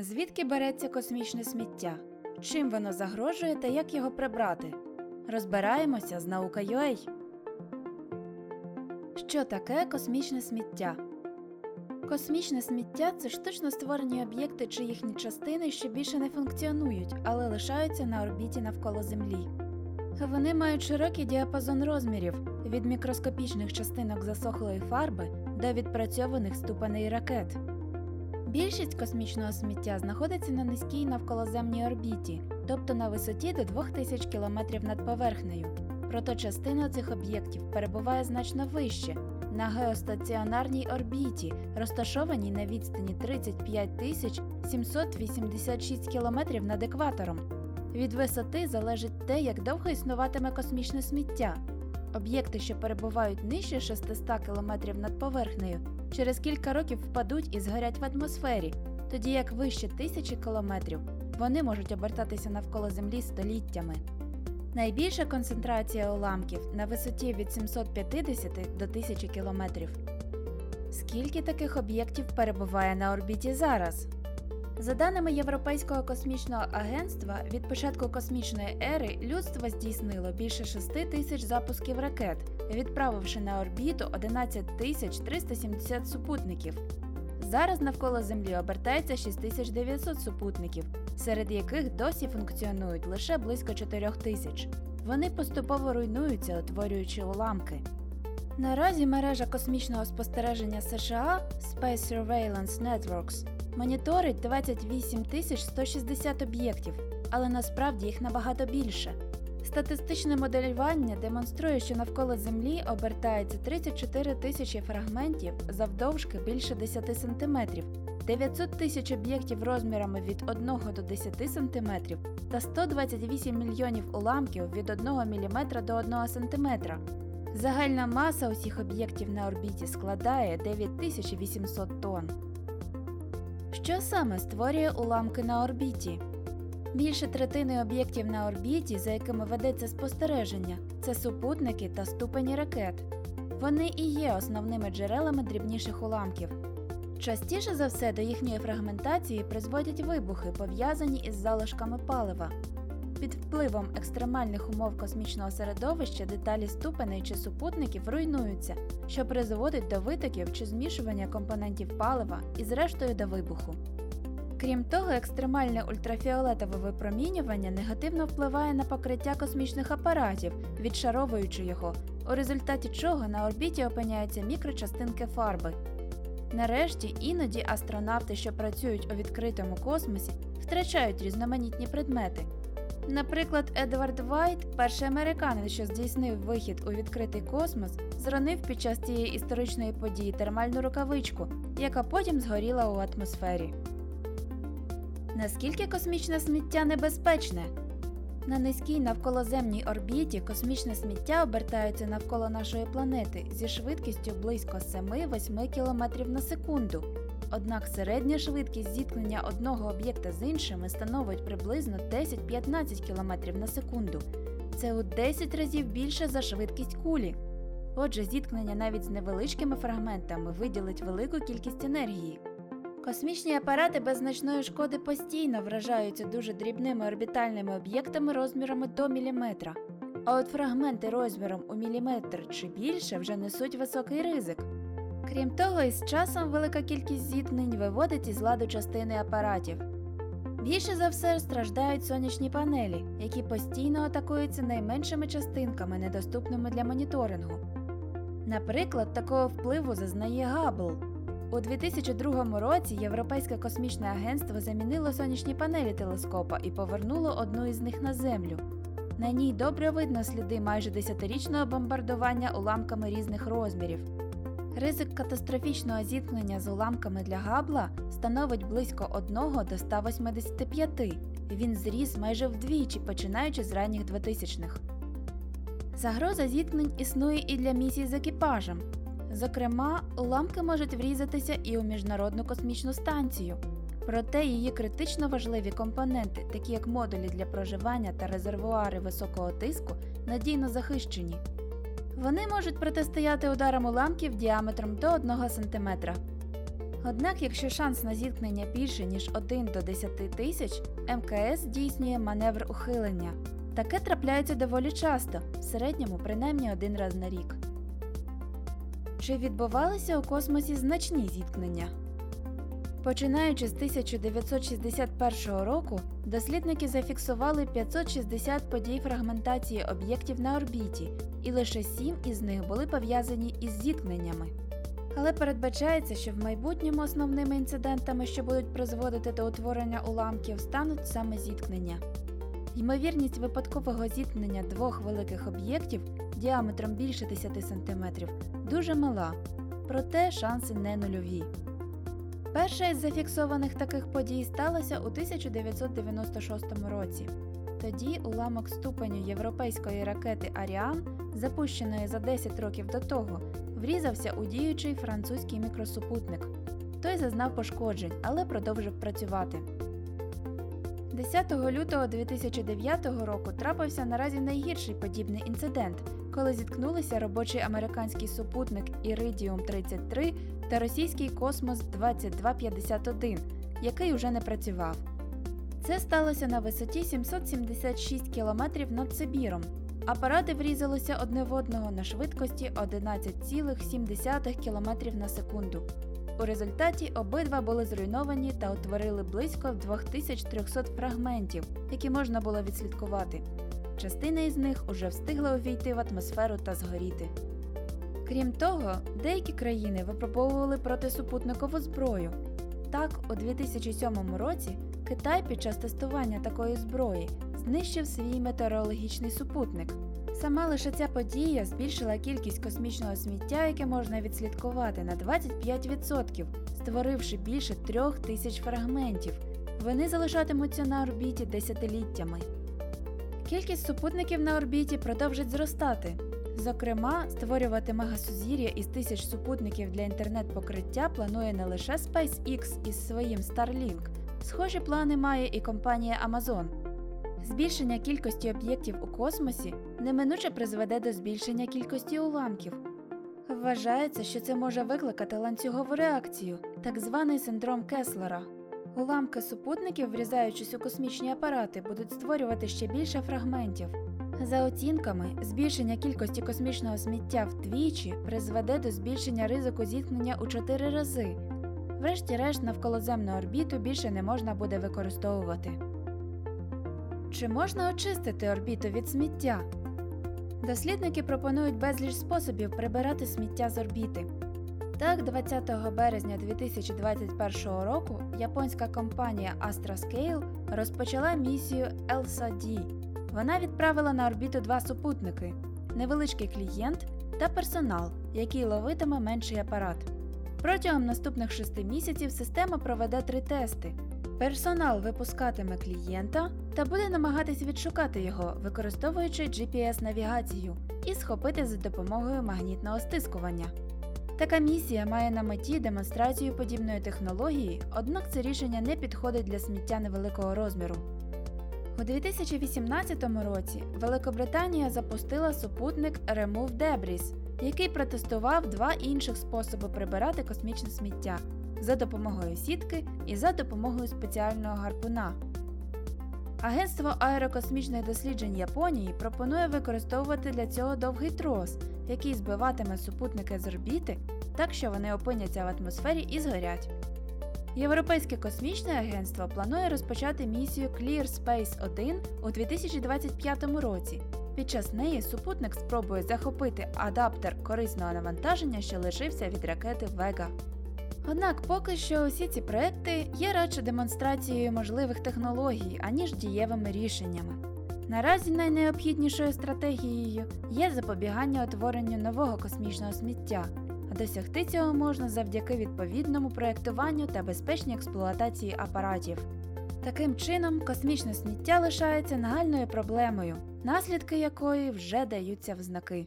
Звідки береться космічне сміття? Чим воно загрожує та як його прибрати? Розбираємося з наука.ua. Що таке космічне сміття? Космічне сміття це штучно створені об'єкти чи їхні частини, що більше не функціонують, але лишаються на орбіті навколо Землі. Вони мають широкий діапазон розмірів від мікроскопічних частинок засохлої фарби до відпрацьованих ступеней ракет. Більшість космічного сміття знаходиться на низькій навколоземній орбіті, тобто на висоті до 2000 км над поверхнею. Проте частина цих об'єктів перебуває значно вище на геостаціонарній орбіті, розташованій на відстані 35 тисяч 786 км над екватором. Від висоти залежить те, як довго існуватиме космічне сміття. Об'єкти, що перебувають нижче 600 км над поверхнею, через кілька років впадуть і згорять в атмосфері, тоді як вище тисячі кілометрів вони можуть обертатися навколо Землі століттями. Найбільша концентрація уламків на висоті від 750 до 1000 кілометрів. Скільки таких об'єктів перебуває на орбіті зараз? За даними Європейського космічного агентства, від початку космічної ери людство здійснило більше 6 тисяч запусків ракет, відправивши на орбіту 11 тисяч 370 супутників. Зараз навколо Землі обертається 6900 супутників, серед яких досі функціонують лише близько 4 тисяч. Вони поступово руйнуються, утворюючи уламки. Наразі мережа космічного спостереження США Space Surveillance Networks моніторить 28 тисяч 160 об'єктів, але насправді їх набагато більше. Статистичне моделювання демонструє, що навколо Землі обертається 34 тисячі фрагментів завдовжки більше 10 см, 900 тисяч об'єктів розмірами від 1 до 10 см та 128 мільйонів уламків від 1 мм до 1 см. Загальна маса усіх об'єктів на орбіті складає 9800 тонн. Що саме створює уламки на орбіті? Більше третини об'єктів на орбіті, за якими ведеться спостереження, це супутники та ступені ракет. Вони і є основними джерелами дрібніших уламків. Частіше за все до їхньої фрагментації призводять вибухи, пов'язані із залишками палива. Під впливом екстремальних умов космічного середовища деталі ступеней чи супутників руйнуються, що призводить до витоків чи змішування компонентів палива і зрештою до вибуху. Крім того, екстремальне ультрафіолетове випромінювання негативно впливає на покриття космічних апаратів, відшаровуючи його, у результаті чого на орбіті опиняються мікрочастинки фарби. Нарешті іноді астронавти, що працюють у відкритому космосі, втрачають різноманітні предмети. Наприклад, Едвард Вайт, перший американець, що здійснив вихід у відкритий космос, зронив під час цієї історичної події термальну рукавичку, яка потім згоріла у атмосфері. Наскільки космічне сміття небезпечне? На низькій навколоземній орбіті космічне сміття обертається навколо нашої планети зі швидкістю близько 7-8 км на секунду. Однак середня швидкість зіткнення одного об'єкта з іншими становить приблизно 10-15 км на секунду. Це у 10 разів більше за швидкість кулі. Отже, зіткнення навіть з невеличкими фрагментами виділить велику кількість енергії. Космічні апарати без значної шкоди постійно вражаються дуже дрібними орбітальними об'єктами розмірами до міліметра. А от фрагменти розміром у міліметр чи більше вже несуть високий ризик. Крім того, із часом велика кількість зіткнень виводить із ладу частини апаратів. Більше за все страждають сонячні панелі, які постійно атакуються найменшими частинками, недоступними для моніторингу. Наприклад, такого впливу зазнає Габл. У 2002 році Європейське космічне агентство замінило сонячні панелі телескопа і повернуло одну із них на Землю. На ній добре видно сліди майже десятирічного бомбардування уламками різних розмірів. Ризик катастрофічного зіткнення з уламками для Габла становить близько 1 до 185. Він зріс майже вдвічі, починаючи з ранніх 2000-х. Загроза зіткнень існує і для місій з екіпажем. Зокрема, уламки можуть врізатися і у міжнародну космічну станцію. Проте її критично важливі компоненти, такі як модулі для проживання та резервуари високого тиску, надійно захищені. Вони можуть протистояти ударам уламків діаметром до 1 см. Однак, якщо шанс на зіткнення більше, ніж 1 до 10 тисяч, МКС здійснює маневр ухилення. Таке трапляється доволі часто, в середньому принаймні один раз на рік. Чи відбувалися у космосі значні зіткнення? Починаючи з 1961 року, дослідники зафіксували 560 подій фрагментації об'єктів на орбіті, і лише 7 із них були пов'язані із зіткненнями. Але передбачається, що в майбутньому основними інцидентами, що будуть призводити до утворення уламків, стануть саме зіткнення. Ймовірність випадкового зіткнення двох великих об'єктів діаметром більше 10 см дуже мала, проте шанси не нульові. Перша із зафіксованих таких подій сталася у 1996 році. Тоді уламок ступеню європейської ракети Аріан, запущеної за 10 років до того, врізався у діючий французький мікросупутник. Той зазнав пошкоджень, але продовжив працювати. 10 лютого 2009 року трапився наразі найгірший подібний інцидент, коли зіткнулися робочий американський супутник Iridium 33 та російський космос 2251, який уже не працював. Це сталося на висоті 776 км над Сибіром. Апарати врізалися одне в одного на швидкості 11,7 км на секунду. У результаті обидва були зруйновані та утворили близько 2300 фрагментів, які можна було відслідкувати. Частина із них уже встигла увійти в атмосферу та згоріти. Крім того, деякі країни випробовували протисупутникову зброю. Так, у 2007 році Китай під час тестування такої зброї знищив свій метеорологічний супутник. Сама лише ця подія збільшила кількість космічного сміття, яке можна відслідкувати на 25%, створивши більше трьох тисяч фрагментів. Вони залишатимуться на орбіті десятиліттями. Кількість супутників на орбіті продовжить зростати. Зокрема, створювати мегасузір'я із тисяч супутників для інтернет-покриття планує не лише SpaceX із своїм Starlink, схожі плани має і компанія Amazon. Збільшення кількості об'єктів у космосі неминуче призведе до збільшення кількості уламків. Вважається, що це може викликати ланцюгову реакцію, так званий синдром Кеслера. Уламки супутників, врізаючись у космічні апарати, будуть створювати ще більше фрагментів. За оцінками, збільшення кількості космічного сміття вдвічі призведе до збільшення ризику зіткнення у 4 рази. Врешті-решт, навколоземну орбіту більше не можна буде використовувати. Чи можна очистити орбіту від сміття? Дослідники пропонують безліч способів прибирати сміття з орбіти. Так, 20 березня 2021 року японська компанія Astroscale розпочала місію ELSA-D. Вона відправила на орбіту два супутники невеличкий клієнт та персонал, який ловитиме менший апарат. Протягом наступних шести місяців система проведе три тести. Персонал випускатиме клієнта та буде намагатись відшукати його, використовуючи GPS-навігацію і схопити за допомогою магнітного стискування. Така місія має на меті демонстрацію подібної технології, однак це рішення не підходить для сміття невеликого розміру. У 2018 році Великобританія запустила супутник Remove Debris, який протестував два інших способи прибирати космічне сміття за допомогою сітки і за допомогою спеціального гарпуна. Агентство аерокосмічних досліджень Японії пропонує використовувати для цього довгий трос, який збиватиме супутники з орбіти, так що вони опиняться в атмосфері і згорять. Європейське космічне агентство планує розпочати місію Clear Space 1 у 2025 році. Під час неї супутник спробує захопити адаптер корисного навантаження, що лишився від ракети Vega. Однак поки що усі ці проекти є радше демонстрацією можливих технологій, аніж дієвими рішеннями. Наразі найнеобхіднішою стратегією є запобігання утворенню нового космічного сміття, досягти цього можна завдяки відповідному проєктуванню та безпечній експлуатації апаратів. Таким чином, космічне сміття лишається нагальною проблемою, наслідки якої вже даються в знаки.